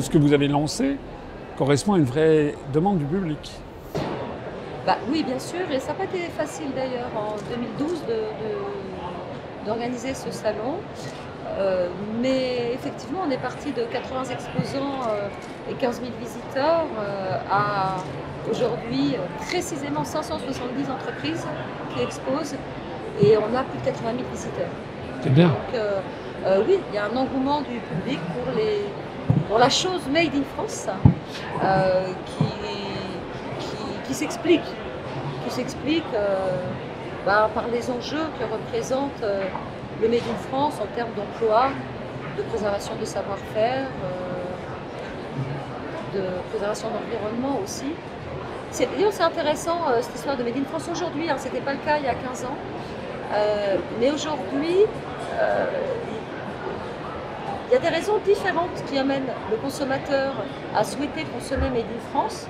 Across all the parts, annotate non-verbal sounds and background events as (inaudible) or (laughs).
Ce que vous avez lancé correspond à une vraie demande du public. Bah, oui, bien sûr, et ça n'a pas été facile d'ailleurs en 2012 d'organiser ce salon. Euh, mais effectivement, on est parti de 80 exposants euh, et 15 000 visiteurs euh, à aujourd'hui précisément 570 entreprises qui exposent et on a plus de 80 000 visiteurs. C'est bien. Donc, oui, il y a un engouement du public pour les, pour la chose made in France euh, qui, qui, s'explique, qui s'explique bah, par les enjeux que représente euh, le made in France en termes d'emploi, de préservation de savoir-faire, de préservation d'environnement aussi. C'est intéressant cette histoire de Made in France aujourd'hui, hein, ce n'était pas le cas il y a 15 ans, mais aujourd'hui il y a des raisons différentes qui amènent le consommateur à souhaiter consommer Made in France.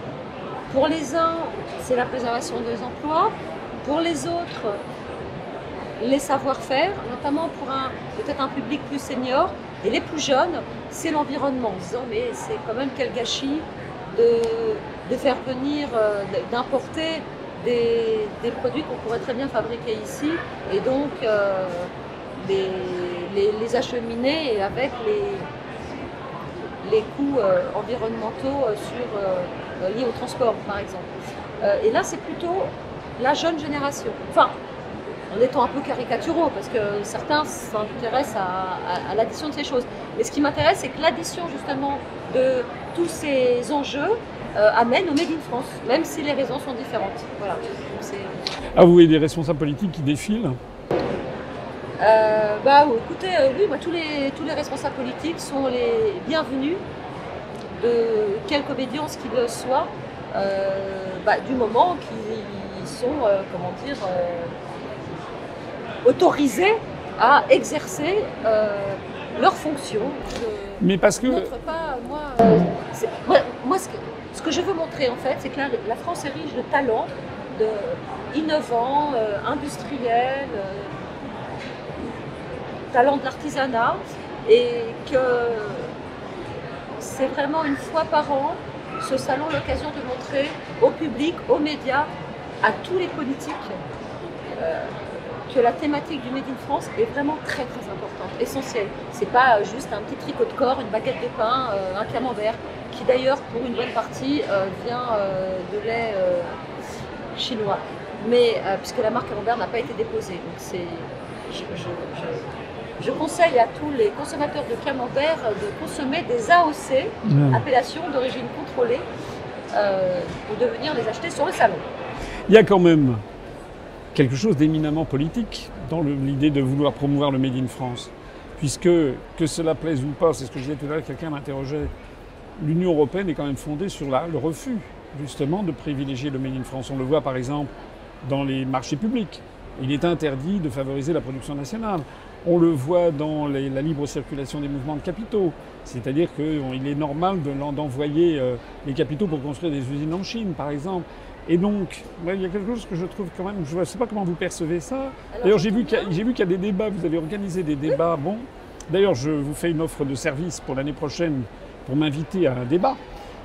Pour les uns, c'est la préservation des emplois. Pour les autres, les savoir-faire, notamment pour peut-être un public plus senior. Et les plus jeunes, c'est l'environnement, en mais c'est quand même quel gâchis de, faire venir, euh, d'importer des, produits qu'on pourrait très bien fabriquer ici. Et donc, euh, les, acheminer et avec les, les coûts euh, environnementaux euh, euh, liés au transport, par exemple. et là, c'est plutôt la jeune génération. Enfin, en étant un peu caricaturaux, parce que certains s'intéressent à, l'addition de ces choses. Mais ce qui m'intéresse, c'est que l'addition justement de tous ces enjeux amène au Made in France, même si les raisons sont différentes. Voilà. ah, vous voyez des responsables politiques qui défilent euh, bah écoutez, euh, oui, moi, tous, les, tous les responsables politiques sont les bienvenus de quelque obédience qu'ils soient, euh, bah, du moment qu'ils sont, comment dire, autorisés à exercer leurs fonctions. Mais parce que... Pas, moi, moi, ce, que, je veux montrer en fait, c'est que la, France est riche de talents, de innovants, industriels talent de l'artisanat et que c'est vraiment une fois par an ce salon l'occasion de montrer au public, aux médias, à tous les politiques euh, que la thématique du Made in France est vraiment très très importante, essentielle. C'est pas juste un petit tricot de corps, une baguette de pain, euh, un camembert, qui d'ailleurs pour une bonne partie euh, vient de lait chinois. Mais puisque la marque camembert n'a pas été déposée, donc c'est conseille à tous les consommateurs de camembert de consommer des AOC, appellation d'origine contrôlée, euh, ou de venir les acheter sur le salon. Il y a quand même quelque chose d'éminemment politique dans l'idée de vouloir promouvoir le Made in France. Puisque, que cela plaise ou pas, c'est ce que je disais tout à l'heure, quelqu'un m'interrogeait, l'Union européenne est quand même fondée sur le refus, justement, de privilégier le Made in France. On le voit par exemple dans les marchés publics. Il est interdit de favoriser la production nationale. On le voit dans la libre circulation des mouvements de capitaux. C'est-à-dire qu'il est normal d'envoyer euh, les capitaux pour construire des usines en Chine, par exemple. Et donc, il y a quelque chose que je trouve quand même, je ne sais pas comment vous percevez ça. D'ailleurs, j'ai vu qu'il y, a des débats, vous avez organisé des débats. Bon, d'ailleurs, je vous fais une offre de service pour l'année prochaine pour m'inviter à un débat.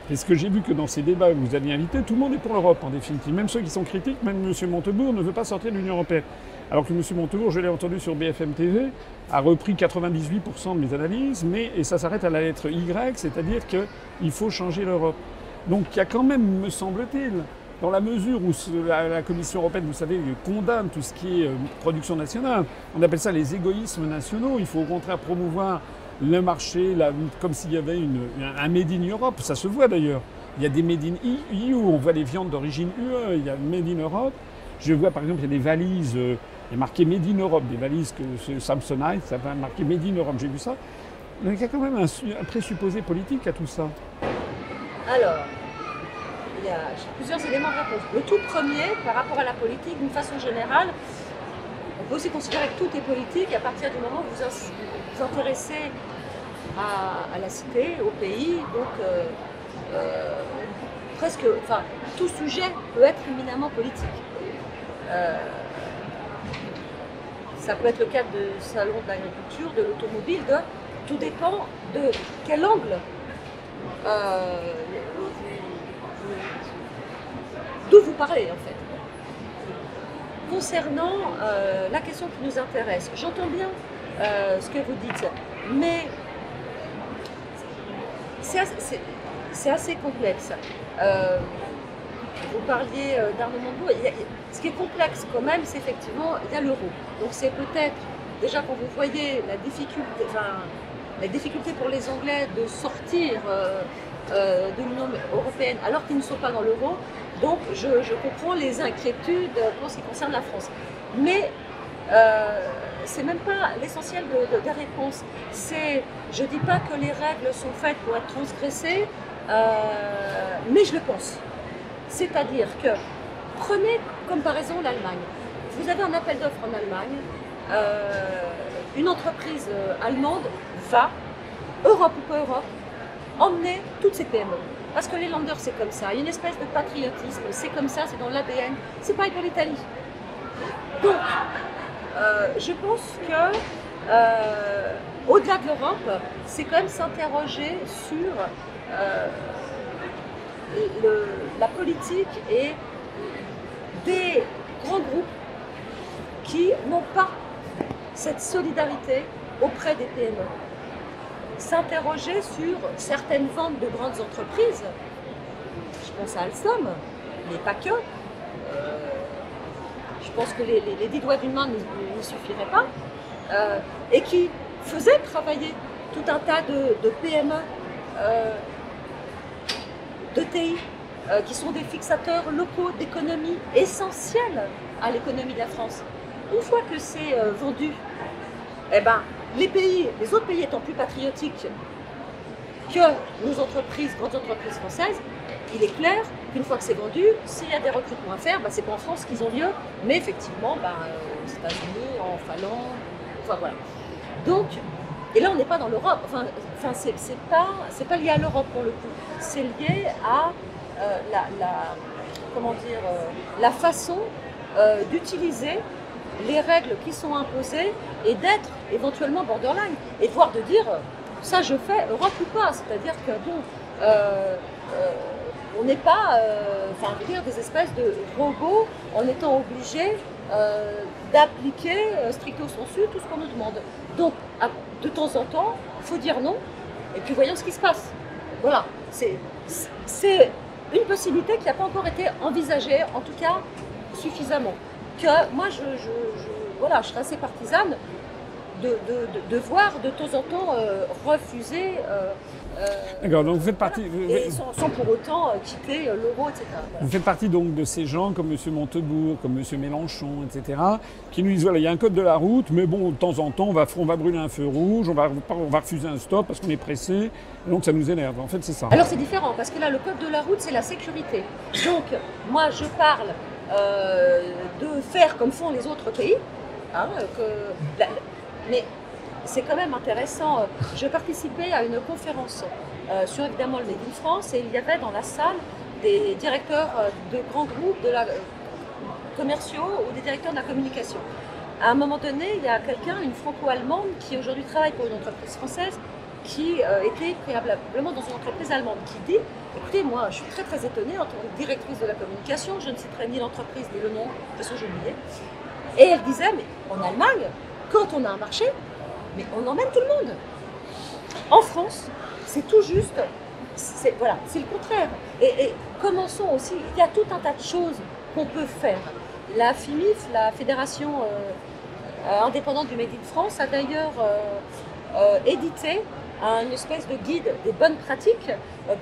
Parce que j'ai vu que dans ces débats que vous aviez invités, tout le monde est pour l'Europe en définitive. Même ceux qui sont critiques, même M. Montebourg ne veut pas sortir de l'Union européenne. Alors que M. Montebourg, je l'ai entendu sur BFM TV, a repris 98% de mes analyses, mais, et ça s'arrête à la lettre Y, c'est-à-dire qu'il faut changer l'Europe. Donc il y a quand même, me semble-t-il, dans la mesure où la, Commission européenne, vous savez, condamne tout ce qui est euh, production nationale, on appelle ça les égoïsmes nationaux, il faut au contraire promouvoir le marché, comme s'il y avait un Made in Europe, ça se voit d'ailleurs. Il y a des Made in EU, on voit les viandes d'origine UE, il y a Made in Europe. Je vois par exemple, il y a des valises, euh, il y a marqué Made in Europe, des valises que Samsonite, ça va marqué Made in Europe, j'ai vu ça. Mais il y a quand même un, présupposé politique à tout ça. Alors, il y a plusieurs éléments de réponse. Le tout premier, par rapport à la politique, d'une façon générale, on peut aussi considérer que tout est politique à partir du moment où vous vous intéressez à, la cité, au pays. Donc, euh, euh, presque, enfin, tout sujet peut être éminemment politique. Euh, ça peut être le cas de salon de l'agriculture, de l'automobile, de, tout dépend de quel angle d'où vous parlez en fait. Concernant la question qui nous intéresse, j'entends bien ce que vous dites, mais c'est assez, complexe. Euh, vous parliez euh, d'armement de Ce qui est complexe quand même, c'est effectivement, il y a l'euro. Donc c'est peut-être, déjà quand vous voyez la difficulté, pour les Anglais de sortir euh, de l'Union européenne alors qu'ils ne sont pas dans l'euro, donc je, comprends les inquiétudes pour ce qui concerne la France. Mais c'est même pas l'essentiel de, des réponses. C'est, je dis pas que les règles sont faites pour être transgressées, euh, mais je le pense. C'est-à-dire que prenez comme comparaison l'Allemagne. Vous avez un appel d'offres en Allemagne. Euh, une entreprise euh, allemande va, Europe ou pas Europe, emmener toutes ses PME. Parce que les landers, c'est comme ça. Il y a une espèce de patriotisme. C'est comme ça, c'est dans l'ADN. C'est pareil pour l'Italie. Donc, euh, je pense que au-delà de l'Europe, c'est quand même s'interroger sur la politique et des grands groupes qui n'ont pas cette solidarité auprès des PME. S'interroger sur certaines ventes de grandes entreprises, je pense à Alstom, mais pas que, je pense que les, dix doigts d'une main ne, suffiraient pas, euh, et qui faisaient travailler tout un tas de, PME, euh, de TI, euh, qui sont des fixateurs locaux d'économie essentiels à l'économie de la France. Une fois que c'est vendu, eh ben, les pays, les autres pays étant plus patriotiques que nos entreprises, grandes entreprises françaises, il est clair qu'une fois que c'est vendu, s'il y a des recrutements à faire, bah, c'est pas en France qu'ils ont lieu, mais effectivement bah, aux États-Unis, en Finlande, enfin voilà. Donc, et là on n'est pas dans l'Europe, enfin, enfin pas lié à l'Europe pour le coup, c'est lié à euh, la, comment dire, euh, la façon euh, d'utiliser les règles qui sont imposées et d'être éventuellement borderline et voire de dire ça je fais Europe ou pas, c'est-à-dire que bon on n'est pas, enfin, dire des espèces de robots en étant obligés euh, d'appliquer stricto sensu tout ce qu'on nous demande. Donc, de temps en temps, faut dire non, et puis voyons ce qui se passe. Voilà, c'est une possibilité qui n'a pas encore été envisagée, en tout cas suffisamment. Que moi, je, voilà, je serais assez partisane de, voir de temps en temps refuser euh, D'accord, donc vous faites partie. Et sans, pour autant euh, quitter euh, l'euro, etc. Vous faites partie donc de ces gens comme M. Montebourg, comme M. Mélenchon, etc., qui nous disent voilà, il y a un code de la route, mais bon, de temps en temps, on va, on va brûler un feu rouge, on va, on va refuser un stop parce qu'on est pressé, donc ça nous énerve. En fait, c'est ça. Alors c'est différent, parce que là, le code de la route, c'est la sécurité. Donc, moi, je parle de faire comme font les autres pays, hein, que, mais c'est quand même intéressant. Je participais à une conférence euh, sur évidemment le Made in France et il y avait dans la salle des directeurs euh, de grands groupes euh, commerciaux ou des directeurs de la communication. À un moment donné, il y a quelqu'un, une franco-allemande, qui aujourd'hui travaille pour une entreprise française, qui était préalablement dans une entreprise allemande, qui dit Écoutez, moi, je suis très très étonnée en tant que directrice de la communication, je ne citerai ni l'entreprise ni le nom, de toute façon, j'ai oublié. Et elle disait Mais en Allemagne, quand on a un marché, mais on emmène tout le monde. En France, c'est tout juste, c'est voilà, c'est le contraire. Et, commençons aussi, il y a tout un tas de choses qu'on peut faire. La FIMIF, la Fédération euh, euh, indépendante du Made in France, a d'ailleurs euh, édité une espèce de guide des bonnes pratiques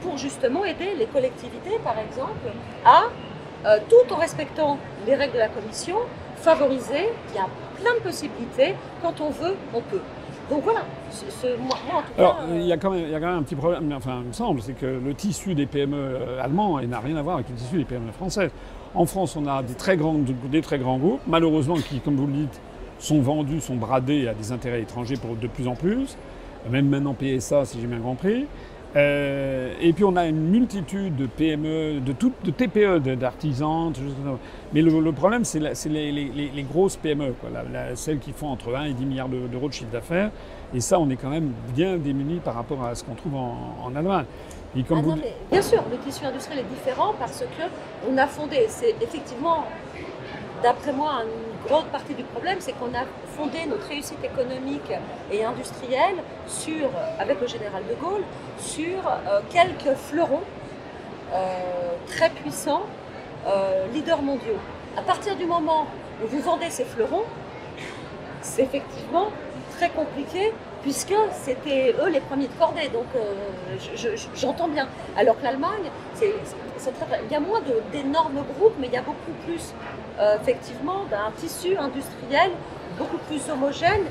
pour justement aider les collectivités, par exemple, à, tout en respectant les règles de la Commission, favoriser, il y a plein de possibilités, quand on veut, on peut. Donc voilà, moi, en tout cas, Alors, il y, a quand même, il y a quand même un petit problème, enfin, il me semble, c'est que le tissu des PME euh, allemands n'a rien à voir avec le tissu des PME françaises. En France, on a des très, grands, des très grands groupes, malheureusement, qui, comme vous le dites, sont vendus, sont bradés à des intérêts étrangers pour de plus en plus, même maintenant PSA, si j'ai bien compris. Euh, et puis on a une multitude de PME, de, toutes, de TPE, d'artisans, mais le, problème c'est les, grosses PME, quoi, celles qui font entre 1 et 10 milliards d'euros de chiffre d'affaires. Et ça, on est quand même bien démunis par rapport à ce qu'on trouve en, Allemagne. Et comme Ah vous non, mais bien sûr, le tissu industriel est différent parce que on a fondé, c'est effectivement, d'après moi, une grande partie du problème, c'est qu'on a fondé notre réussite économique et industrielle sur, avec le général de Gaulle, sur euh, quelques fleurons euh, très puissants, euh, leaders mondiaux. À partir du moment où vous vendez ces fleurons, c'est effectivement très compliqué puisque c'était eux les premiers de cordée. Donc je- je- j'entends bien. Alors que l'Allemagne, il y a moins d'énormes groupes, mais il y a beaucoup plus euh, effectivement d'un tissu industriel beaucoup plus homogène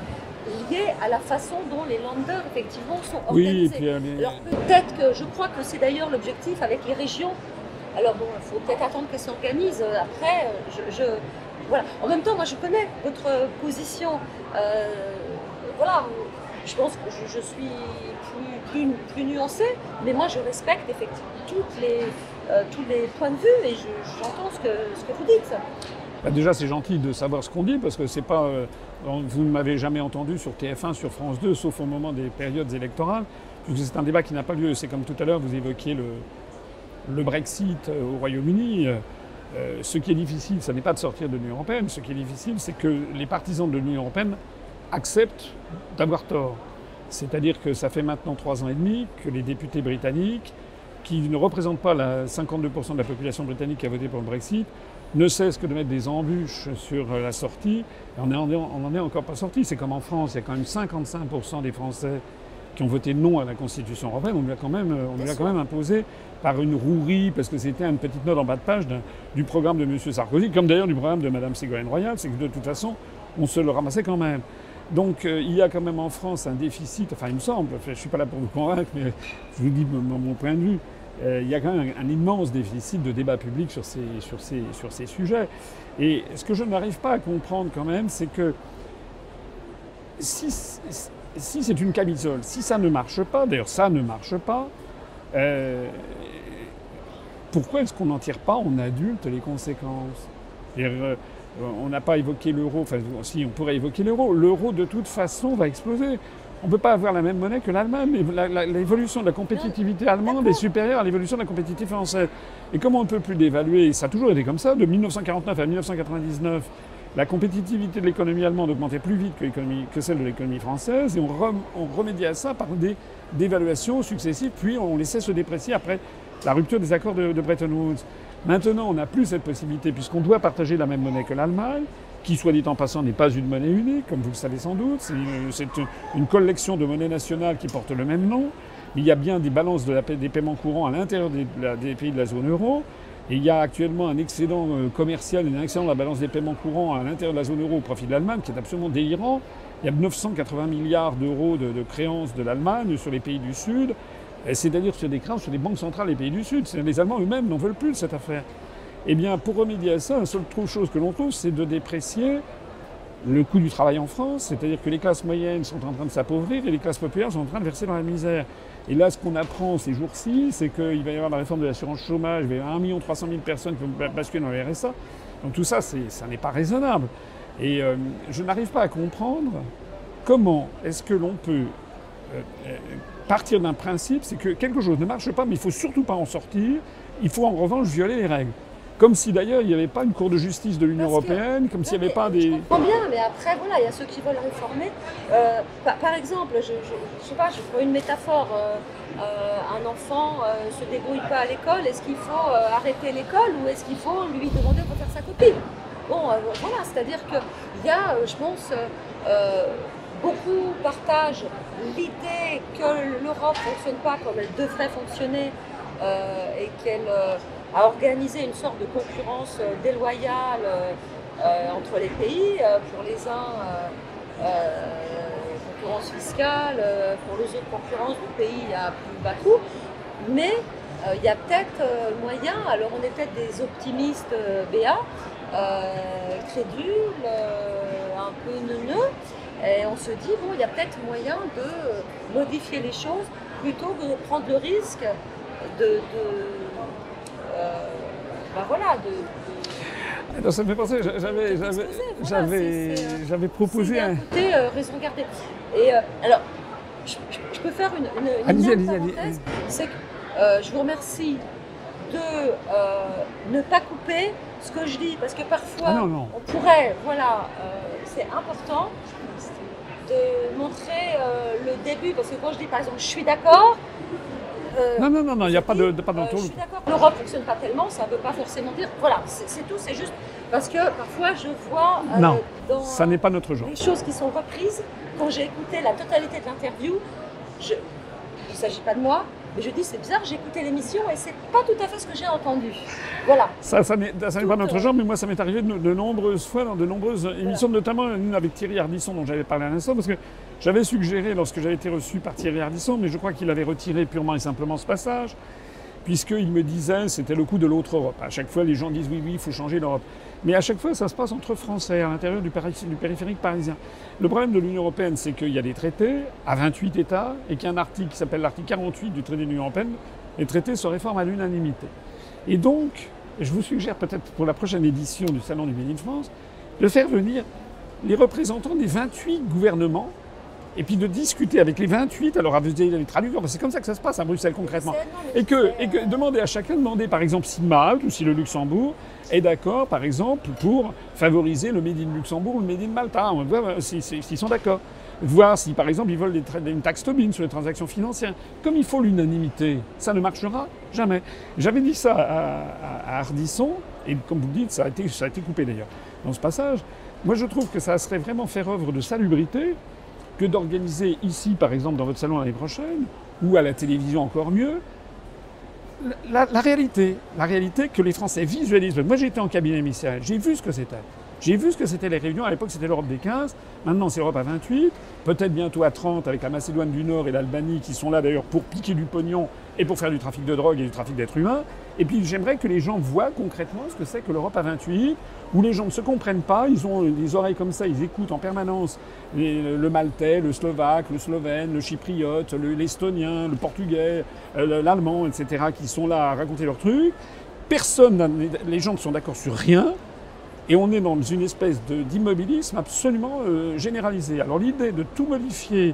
lié à la façon dont les landers effectivement sont Oui, organisés. puis, euh, Alors peut-être que je crois que c'est d'ailleurs l'objectif avec les régions. Alors bon, il faut peut-être attendre qu'elles s'organisent. Euh, Après, je, je- voilà. En même temps, moi je connais votre position. Euh, voilà, je pense que je, je suis plus, plus, plus nuancée, mais moi je respecte effectivement toutes les, euh, tous les points de vue et je- j'entends ce que, vous dites. Bah, déjà, c'est gentil de savoir ce qu'on dit parce que c'est pas. euh, vous ne m'avez jamais entendu sur TF1, sur France 2, sauf au moment des périodes électorales, c'est un débat qui n'a pas lieu. C'est comme tout à l'heure, vous évoquiez le, Brexit euh, au Royaume-Uni. Ce qui est difficile, ce n'est pas de sortir de l'Union européenne. Ce qui est difficile, c'est que les partisans de l'Union européenne acceptent d'avoir tort. C'est-à-dire que ça fait maintenant trois ans et demi que les députés britanniques, qui ne représentent pas la 52% de la population britannique qui a voté pour le Brexit, ne cessent que de mettre des embûches sur la sortie. Et on n'en est encore pas sorti. C'est comme en France, il y a quand même 55% des Français qui ont voté non à la Constitution européenne. On lui a quand même, on lui a quand même imposé par une rouerie, parce que c'était une petite note en bas de page du programme de M. Sarkozy, comme d'ailleurs du programme de Mme Ségolène Royal, c'est que de toute façon, on se le ramassait quand même. Donc euh, il y a quand même en France un déficit, enfin il me semble, je ne suis pas là pour vous convaincre, mais je vous dis mon, mon point de vue, euh, il y a quand même un, immense déficit de débat public sur ces, sur, ces, sur ces sujets. Et ce que je n'arrive pas à comprendre quand même, c'est que si, si c'est une camisole, si ça ne marche pas, d'ailleurs ça ne marche pas, euh, pourquoi est-ce qu'on n'en tire pas en adulte les conséquences? Euh, On n'a pas évoqué l'euro, enfin si on pourrait évoquer l'euro, l'euro de toute façon va exploser. On ne peut pas avoir la même monnaie que l'Allemagne, l'évolution de la compétitivité allemande est supérieure à l'évolution de la compétitivité française. Et comment on ne peut plus dévaluer, ça a toujours été comme ça, de 1949 à 1999, la compétitivité de l'économie allemande augmentait plus vite que, celle de l'économie française, et on, rem- remédiait à ça par des dévaluations successives, puis on laissait se déprécier après la rupture des accords de Bretton Woods. Maintenant, on n'a plus cette possibilité, puisqu'on doit partager la même monnaie que l'Allemagne, qui, soit dit en passant, n'est pas une monnaie unique, comme vous le savez sans doute. C'est une, collection de monnaies nationales qui portent le même nom. Il y a bien des balances de la paie- des paiements courants à l'intérieur des, pays de la zone euro. Et il y a actuellement un excédent euh, commercial et un excédent de la balance des paiements courants à l'intérieur de la zone euro au profit de l'Allemagne qui est absolument délirant. Il y a 980 milliards d'euros de, de créances de l'Allemagne sur les pays du Sud, c'est-à-dire sur des créances sur les banques centrales des pays du Sud. Les Allemands eux-mêmes n'en veulent plus de cette affaire. Eh bien, pour remédier à ça, la seule chose que l'on trouve, c'est de déprécier le coût du travail en France, c'est-à-dire que les classes moyennes sont en train de s'appauvrir et les classes populaires sont en train de verser dans la misère. Et là, ce qu'on apprend ces jours-ci, c'est qu'il va y avoir la réforme de l'assurance chômage, il va y avoir 1 300 000 personnes qui vont ba- basculer dans le RSA. Donc tout ça, ça n'est pas raisonnable. Et euh, je n'arrive pas à comprendre comment est-ce que l'on peut euh, euh, partir d'un principe, c'est que quelque chose ne marche pas, mais il faut surtout pas en sortir. Il faut en revanche violer les règles. Comme si d'ailleurs il n'y avait pas une Cour de justice de l'Union que- européenne, comme s'il n'y avait pas mais Je des. comprends bien, mais après, voilà, il y a ceux qui veulent réformer. Euh, par, par exemple, je, je sais pas, je prends une métaphore. euh, euh, un enfant euh, se débrouille pas à l'école, est-ce qu'il faut arrêter l'école ou est-ce qu'il faut lui demander de faire sa copie Bon, voilà, c'est-à-dire qu'il y a, je pense, beaucoup partagent l'idée que l'Europe ne fonctionne pas comme elle devrait fonctionner et qu'elle a organisé une sorte de concurrence euh, déloyale euh, euh, entre les pays. Pour les uns, concurrence fiscale, pour les autres, concurrence du pays à plus bas coût. Mais il y a peut-être moyen, alors on est peut-être des optimistes BA, crédules, un peu neuneux, et on se dit, bon, il y a peut-être moyen de modifier les choses plutôt que de prendre le risque de. Ben voilà, de. de- Non, ça me fait penser, j'a- j'avais, j'avais, j'avais, euh, j'avais proposé un. côté euh, raison gardée. Et euh, alors, je, peux faire une, une, parenthèse, c'est que euh, je vous remercie de ne pas couper ce que je dis, parce que parfois, Ah non, non. on pourrait, voilà, c'est important de montrer le début, parce que quand je dis par exemple, je suis d'accord, euh, Non, non, non, non, il n'y a pas de, de- pas euh, je suis d'accord. L'Europe ne fonctionne pas tellement, ça ne veut pas forcément dire. Voilà, c'est tout, c'est juste parce que parfois je vois euh, Non, dans Ça n'est pas notre genre. les choses qui sont reprises. Quand j'ai écouté la totalité de l'interview, je... il ne s'agit pas de moi, mais je dis c'est bizarre, j'ai écouté l'émission et c'est pas tout à fait ce que j'ai entendu. Voilà. Ça, ça n'est pas notre euh, genre, mais moi, ça m'est arrivé de, de nombreuses fois dans de nombreuses émissions, notamment une avec Thierry Ardisson, dont j'avais parlé à l'instant, parce que j'avais suggéré, lorsque j'avais été reçu par Thierry Ardisson, mais je crois qu'il avait retiré purement et simplement ce passage, puisqu'il me disait c'était le coup de l'autre Europe. À chaque fois, les gens disent oui, oui, il faut changer l'Europe. Mais à chaque fois, ça se passe entre Français, à l'intérieur du, péri- du périphérique parisien. Le problème de l'Union européenne, c'est qu'il y a des traités à 28 États et qu'il y a un article qui s'appelle l'article 48 du traité de l'Union européenne. Les traités se réforment à l'unanimité. Et donc, je vous suggère peut-être pour la prochaine édition du Salon du Made in France de faire venir les représentants des 28 gouvernements et puis de discuter avec les 28, alors avec les traducteurs, parce que c'est comme ça que ça se passe à Bruxelles concrètement. Et que, c'est, et que demander à chacun, demander par exemple si Malte ou si le Luxembourg est d'accord, par exemple, pour favoriser le Made in Luxembourg ou le Made in Malta. On va voir si- si- s'ils sont d'accord. Voir si par exemple ils veulent une taxe Tobin sur les transactions financières. Comme il faut l'unanimité, ça ne marchera jamais. J'avais dit ça à, à- à Ardisson, et comme vous le dites, ça a été, ça a été coupé d'ailleurs dans ce passage. Moi je trouve que ça serait vraiment faire œuvre de salubrité que d'organiser ici, par exemple, dans votre salon l'année prochaine, ou à la télévision encore mieux, la, réalité, la réalité que les Français visualisent. Moi, j'étais en cabinet ministériel, j'ai vu ce que c'était. J'ai vu ce que c'était les réunions. À l'époque, c'était l'Europe des 15. Maintenant, c'est l'Europe à 28. Peut-être bientôt à 30 avec la Macédoine du Nord et l'Albanie qui sont là d'ailleurs pour piquer du pognon et pour faire du trafic de drogue et du trafic d'êtres humains. Et puis, j'aimerais que les gens voient concrètement ce que c'est que l'Europe à 28, où les gens ne se comprennent pas. Ils ont les oreilles comme ça, ils écoutent en permanence le maltais, le slovaque, le slovène, le chypriote, le- l'estonien, le portugais, euh, le- l'allemand, etc., qui sont là à raconter leurs trucs. Personne, les gens ne sont d'accord sur rien. Et on est dans une espèce d'immobilisme absolument euh, généralisé. Alors l'idée de tout modifier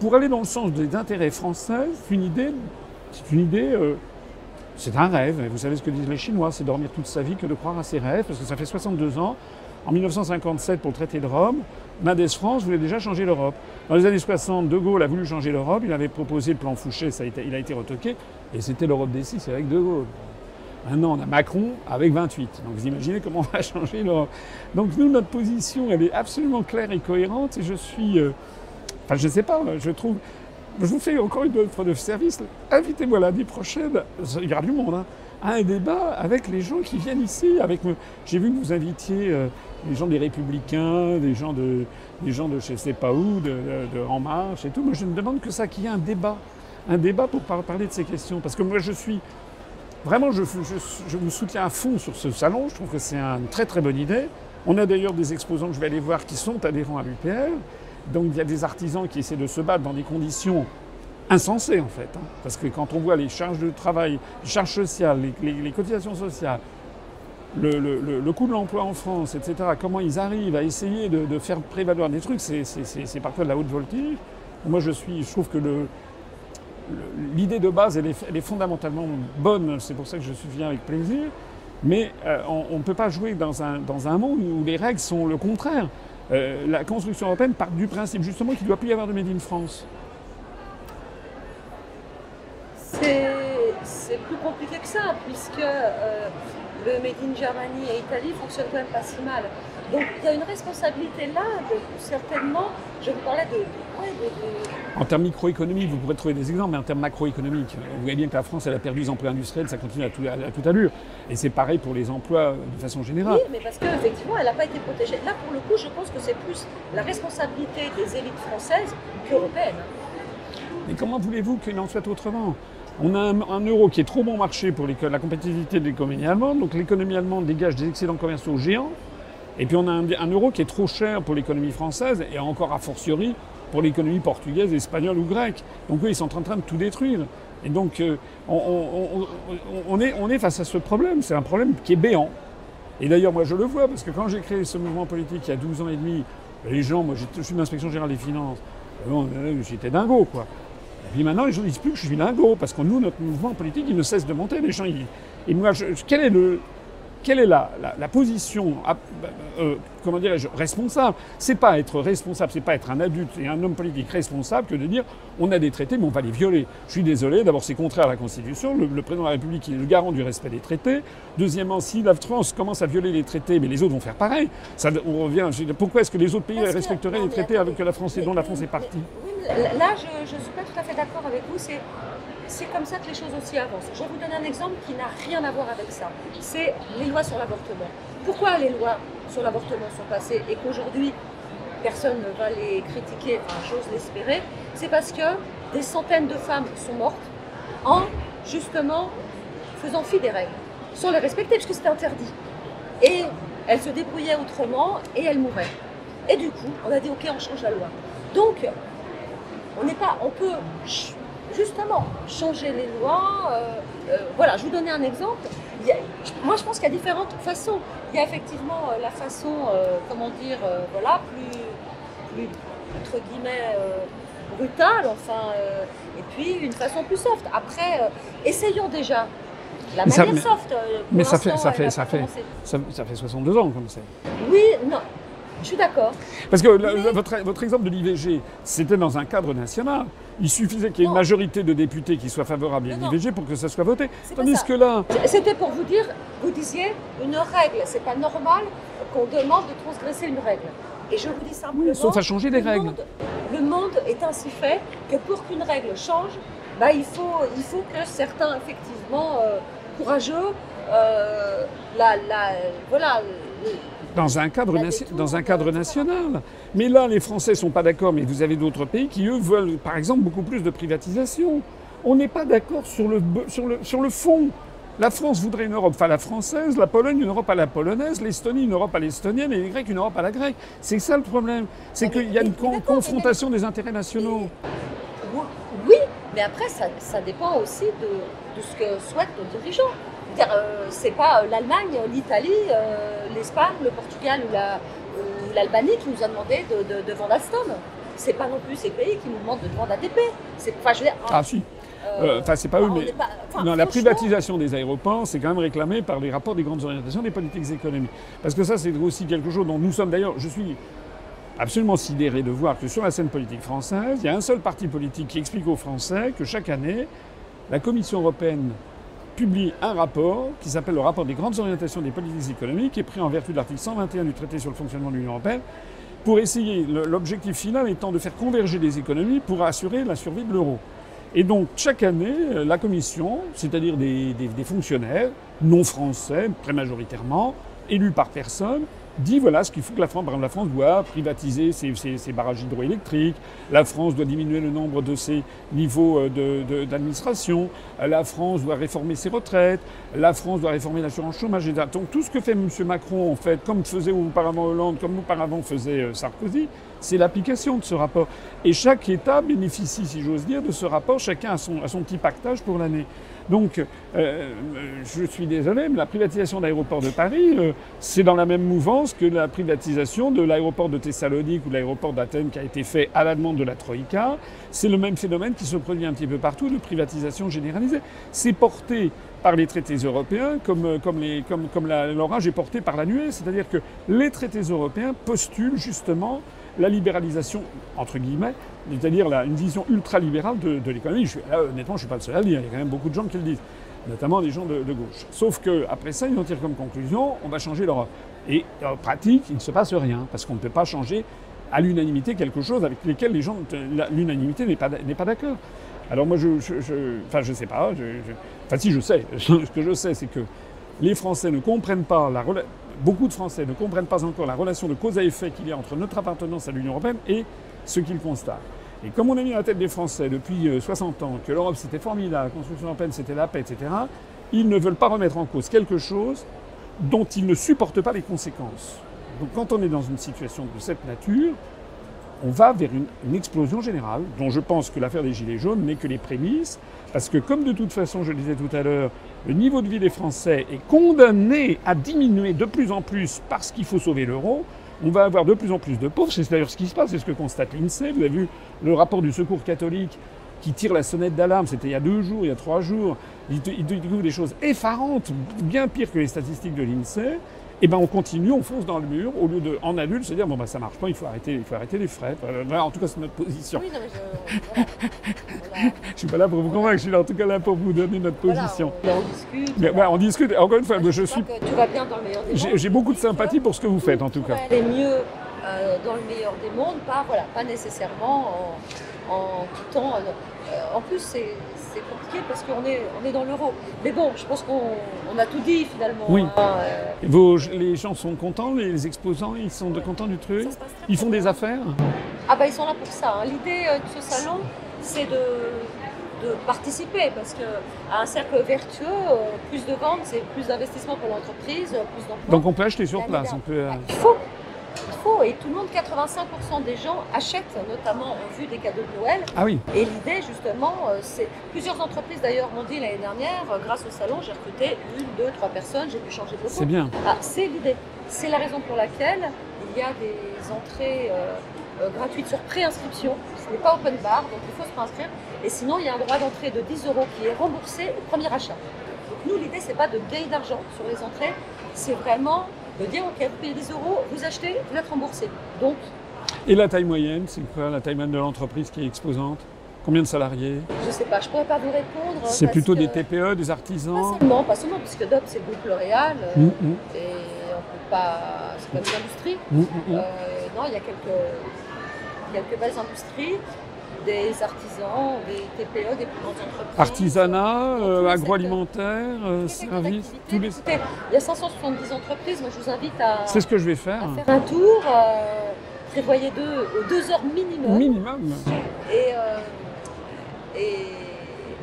pour aller dans le sens des intérêts français, c'est une idée, c'est une idée, euh, c'est un rêve. Vous savez ce que disent les Chinois, c'est dormir toute sa vie que de croire à ses rêves, parce que ça fait 62 ans. En 1957, pour le traité de Rome, Mendes France voulait déjà changer l'Europe. Dans les années 60, De Gaulle a voulu changer l'Europe. Il avait proposé le plan Fouché, il a été retoqué. Et c'était l'Europe des six avec De Gaulle. Maintenant, on a Macron avec 28. Donc vous imaginez comment on va changer l'Europe. Donc nous, notre position, elle est absolument claire et cohérente. Je suis... euh, Enfin, je ne sais pas, je trouve... Je vous fais encore une offre de service. Invitez-moi l'année prochaine, il y aura du monde, hein, à un débat avec les gens qui viennent ici. Avec J'ai vu que vous invitiez euh, les gens des Républicains, des gens de, des gens de je ne sais pas où, de, de- En Marche et tout. Moi, je ne demande que ça, qu'il y ait un débat. Un débat pour par- parler de ces questions. Parce que moi, je suis... Vraiment, je vous soutiens à fond sur ce salon. Je trouve que c'est une très très bonne idée. On a d'ailleurs des exposants que je vais aller voir qui sont adhérents à l'UPR. Donc il y a des artisans qui essaient de se battre dans des conditions insensées en fait. hein. Parce que quand on voit les charges de travail, les charges sociales, les, cotisations sociales, le, coût de l'emploi en France, etc., comment ils arrivent à essayer de, faire prévaloir des trucs, c'est- parfois de la haute voltige. Moi je, suis, trouve que l'idée de base, elle est fondamentalement bonne, c'est pour ça que je suis viens avec plaisir. Mais euh, on ne peut pas jouer dans un, dans un monde où les règles sont le contraire. Euh, la construction européenne part du principe justement qu'il ne doit plus y avoir de Made in France. C'est plus compliqué que ça, puisque euh, le Made in Germany et Italie fonctionnent quand même pas si mal. Donc il y a une responsabilité là, de- certainement, je vous parlais de, de- ouais, de- de- En termes microéconomiques, vous pourrez trouver des exemples, mais en termes macroéconomiques, vous voyez bien que la France, elle a perdu les emplois industriels, ça continue à, tout- à toute allure. Et c'est pareil pour les emplois euh, de façon générale. Oui, mais parce qu'effectivement, elle n'a pas été protégée. Là, pour le coup, je pense que c'est plus la responsabilité des élites françaises qu'européennes. Mais comment voulez-vous qu'il en soit autrement? On a un, un euro qui est trop bon marché pour la compétitivité de l'économie allemande, donc l'économie allemande dégage des excédents commerciaux géants. Et puis on a un, euro qui est trop cher pour l'économie française, et encore a fortiori pour l'économie portugaise, espagnole ou grecque. Donc eux, ils sont en train de tout détruire. Et donc euh, on, est, face à ce problème. C'est un problème qui est béant. Et d'ailleurs, moi, je le vois, parce que quand j'ai créé ce mouvement politique il y a 12 ans et demi, les gens, moi, je suis de l'inspection générale des finances, euh, euh, j'étais dingo, quoi. Et puis maintenant, les gens disent plus que je suis lingot, parce que nous, notre mouvement politique, il ne cesse de monter. Les gens, ils- et moi, quel est le, quelle est la, la- la position, ah, euh, comment dirais-je, responsable? C'est pas être responsable, c'est pas être un adulte et un homme politique responsable que de dire on a des traités mais on va les violer. Je suis désolé, d'abord c'est contraire à la Constitution, le, le président de la République est le garant du respect des traités. Deuxièmement, si la France commence à violer les traités, mais les autres vont faire pareil. Ça, on revient, pourquoi est-ce que les autres pays Parce que- respecteraient non, les traités avec la France et dont la France est partie? Oui, Là, je ne suis pas tout à fait d'accord avec vous. C'est, c'est comme ça que les choses aussi avancent. Je vous donner un exemple qui n'a rien à voir avec ça. C'est les lois sur l'avortement. Pourquoi les lois sur l'avortement sont passées et qu'aujourd'hui, personne ne va les critiquer, enfin, j'ose l'espérer C'est parce que des centaines de femmes sont mortes en, justement, faisant fi des règles, sans les respecter, puisque c'était interdit. Et elles se débrouillaient autrement et elles mouraient. Et du coup, on a dit, ok, on change la loi. Donc, on n'est pas, on peut justement changer les lois. euh, euh, voilà, je vous donnais un exemple. A- moi, je pense qu'il y a différentes façons. Il y a effectivement euh, la façon, comment dire, voilà, plus, plus entre guillemets brutale, enfin, et puis une façon plus soft. Après, essayons déjà la Mais ça- manière soft. mais ça fait- ça fait- ça fait- ça, ça fait 62 ans comme c'est. Oui, non, je suis d'accord. Parce que Mais- votre, votre exemple de l'IVG, c'était dans un cadre national. Il suffisait qu'il y ait une majorité de députés qui soient favorables à l'IVG pour que ça soit voté. Tandis ça. que là, C'était pour vous dire, vous disiez une règle, c'est pas normal qu'on demande de transgresser une règle. Et je vous dis simplement. Oui, sauf à changer le règles. monde- le monde est ainsi fait que pour qu'une règle change, bah, il, faut, il faut que certains, effectivement, euh, courageux, euh, la, la, voilà, dans un cadre, dans un cadre national. Mais là, les Français sont pas d'accord, mais vous avez d'autres pays qui, eux, veulent, par exemple, beaucoup plus de privatisation. On n'est pas d'accord sur le, sur, le, sur le fond. La France voudrait une Europe à la française, la Pologne une Europe à la polonaise, l'Estonie une Europe à l'estonienne et les Grecs une Europe à la grecque. C'est ça le problème. C'est Ah, qu'il y a une con- confrontation des intérêts nationaux. Oui, mais après, ça, ça dépend aussi de, de ce que souhaitent nos dirigeants. Euh, c'est pas euh, l'Allemagne, l'Italie, euh, l'Espagne, le Portugal ou la- ou l'Albanie qui nous a demandé de, de, de vendre Alstom. C'est pas non plus ces pays qui nous demandent de vendre. C'est, enfin, je veux dire, Ah si. Euh, Enfin, c'est pas eux, mais pas- non, la privatisation des aéroports, c'est quand même réclamé par les rapports des grandes orientations des politiques économiques. Parce que ça, c'est aussi quelque chose dont nous sommes d'ailleurs. Je suis absolument sidéré de voir que sur la scène politique française, il y a un seul parti politique qui explique aux Français que chaque année, la Commission européenne publie un rapport qui s'appelle le rapport des grandes orientations des politiques économiques, qui est pris en vertu de l'article 121 du traité sur le fonctionnement de l'Union européenne, pour essayer, l'objectif final étant de faire converger les économies pour assurer la survie de l'euro. Et donc, chaque année, euh, la Commission, c'est-à-dire des fonctionnaires, non français, très majoritairement, élus par personne, dit voilà ce qu'il faut que la France, par exemple, la France doit privatiser ses, barrages hydroélectriques, la France doit diminuer le nombre de ses niveaux euh, d'administration, la France doit réformer ses retraites, la France doit réformer l'assurance chômage, etc. Donc tout ce que fait M. Macron, en fait, comme faisait auparavant Hollande, comme auparavant faisait euh, Sarkozy, c'est l'application de ce rapport. Et chaque État bénéficie, si j'ose dire, de ce rapport, chacun a son, a son petit pactage pour l'année. Donc, euh, je suis désolé, mais la privatisation de l'aéroport de Paris, euh, c'est dans la même mouvance que la privatisation de l'aéroport de Thessalonique ou de l'aéroport d'Athènes qui a été fait à la demande de la Troïka. C'est le même phénomène qui se produit un petit peu partout de privatisation généralisée. C'est porté par les traités européens comme, euh, comme, comme, comme l'orage est porté par la nuée. C'est-à-dire que les traités européens postulent justement la libéralisation, entre guillemets, c'est-à-dire une vision ultralibérale de, l'économie. Honnêtement, je ne suis pas le seul à le dire. Il y a quand même beaucoup de gens qui le disent, notamment des gens de, gauche. Sauf qu'après ça, ils en tirent comme conclusion, on va changer l'Europe. Et en pratique, il ne se passe rien, parce qu'on ne peut pas changer à l'unanimité quelque chose avec lesquels les gens, l'unanimité n'est pas, d'accord. Alors moi, je, enfin, je sais pas. enfin, si je sais. (laughs) Ce que je sais, c'est que les Français ne comprennent pas la rela- beaucoup de Français ne comprennent pas encore la relation de cause à effet qu'il y a entre notre appartenance à l'Union européenne et ce qu'ils constatent. Et comme on a mis à la tête des Français depuis euh, 60 ans que l'Europe c'était formidable, la construction européenne c'était la paix, etc., ils ne veulent pas remettre en cause quelque chose dont ils ne supportent pas les conséquences. Donc quand on est dans une situation de cette nature, on va vers une, une explosion générale, dont je pense que l'affaire des Gilets jaunes n'est que les prémices, parce que comme de toute façon, je le disais tout à l'heure, le niveau de vie des Français est condamné à diminuer de plus en plus parce qu'il faut sauver l'euro, on va avoir de plus en plus de pauvres. C'est d'ailleurs ce qui se passe, c'est ce que constate l'INSEE. Vous avez vu le rapport du Secours catholique qui tirent la sonnette d'alarme. C'était il y a deux jours, il y a trois jours. Ils découvrent des choses effarantes, bien pires que les statistiques de l'INSEE. Et ben on continue, on fonce dans le mur, au lieu de, en adulte, se dire bon ben ça marche pas, il faut arrêter, il faut arrêter les frais. Voilà, en tout cas, c'est notre position. Oui, non, mais je, voilà. Voilà. (laughs) Je suis pas là pour vous convaincre, je suis là en tout cas là pour vous donner notre Voilà, position. on, on discute. Mais, voilà. ouais, on discute. Encore une fois, Moi, je suis, tout va bien dans le meilleur des j'ai mondes. j'ai beaucoup de sympathie pour ce que vous faites en tout cas. aller mieux euh, dans le meilleur des mondes, pas, voilà, pas nécessairement en, en quittant. euh, en plus, c'est compliqué parce qu'on est, on est dans l'euro. Mais bon, je pense qu'on on a tout dit finalement. Oui. hein, euh, Vos, les gens sont contents, les exposants, ils sont de- contents du truc? Ils font des affaires? Ah bah ils sont là pour ça. hein. L'idée euh, de ce salon, c'est de, de participer parce que à un cercle vertueux, euh, plus de ventes, c'est plus d'investissement pour l'entreprise, plus d'emplois. Donc on peut acheter sur place. On peut, euh, Il faut, il faut, et tout le monde, 85% des gens achètent, notamment en vue des cadeaux de Noël. Ah oui, Et l'idée, justement, euh, c'est plusieurs entreprises d'ailleurs m'ont dit l'année dernière, euh, grâce au salon, j'ai recruté une, deux, trois personnes, j'ai pu changer de c'est bien. Ah, c'est l'idée. C'est la raison pour laquelle il y a des entrées euh, euh, gratuites sur préinscription. Ce n'est pas open bar, donc il faut se préinscrire. Et sinon, il y a un droit d'entrée de 10 euros qui est remboursé au premier achat. Donc nous, l'idée, c'est pas de gagner d'argent sur les entrées, c'est vraiment de dire, OK, vous payez 10 euros, vous achetez, vous êtes remboursé. Donc, Et la taille moyenne, c'est quoi la taille moyenne de l'entreprise qui est exposante? Combien de salariés? je sais pas, je pourrais pas vous répondre. C'est plutôt que- des TPE, des Pas artisans seulement, pas seulement, puisque DOP, c'est le groupe L'Oréal, euh, Mm, mm, et on peut pas... C'est pas une industrie. mm. Euh, non, il y a quelques, quelques belles industries, des artisans, des TPE, des plus grandes entreprises. Artisanat, euh, agroalimentaire, euh, secteurs. Tous les secteurs services, tous les... Écoutez, il y a 570 entreprises, moi je vous invite à, C'est ce que je vais faire. à faire un tour. euh, prévoyez deux, deux heures minimum. Minimum. Et, et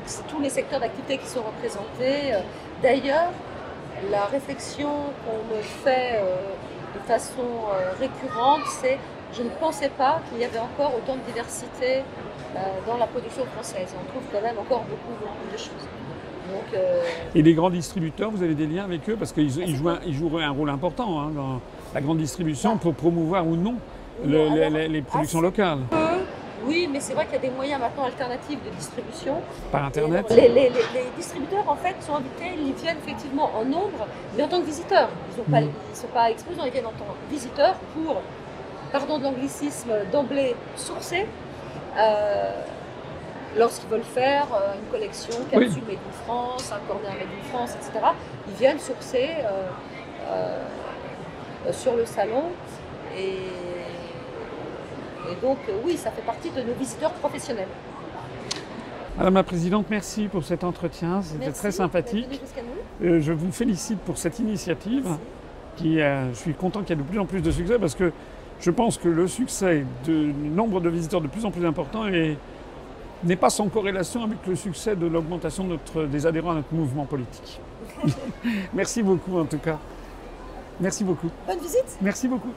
c'est tous les secteurs d'activité qui sont représentés. D'ailleurs, la réflexion qu'on me fait de façon récurrente, c'est je ne pensais pas qu'il y avait encore autant de diversité dans la production française. On trouve quand même encore beaucoup, beaucoup de choses. Donc, euh, Et les grands distributeurs, vous avez des liens avec eux? Parce qu'ils ils jouent, un- ils joueraient un rôle important hein, dans la grande distribution pour promouvoir ou non le- Non, les, alors, les- les productions locales. oui, mais c'est vrai qu'il y a des moyens maintenant alternatifs de distribution. Par Internet? Et les, les- les- les distributeurs, en fait, sont invités, ils viennent effectivement en nombre, mais en tant que visiteurs. Ils ne Mhm. sont pas exposants, ils viennent en tant que visiteurs pour, pardon de l'anglicisme, d'emblée sourcer. Euh, Lorsqu'ils veulent faire euh, une collection Oui. capsule Made in France, un corner Made in France, etc., ils viennent sourcer euh, sur le salon. Et, et donc, oui, ça fait partie de nos visiteurs professionnels. Madame la Présidente, merci pour cet entretien. C'était très sympathique. nous. Je vous félicite pour cette initiative. Merci. Qui, euh, je suis content qu'il y ait de plus en plus de succès parce que je pense que le succès du nombre de visiteurs de plus en plus important est- n'est pas sans corrélation avec le succès de l'augmentation de des adhérents à notre mouvement politique. (laughs) Merci beaucoup en tout cas. Merci beaucoup. Bonne visite Merci beaucoup.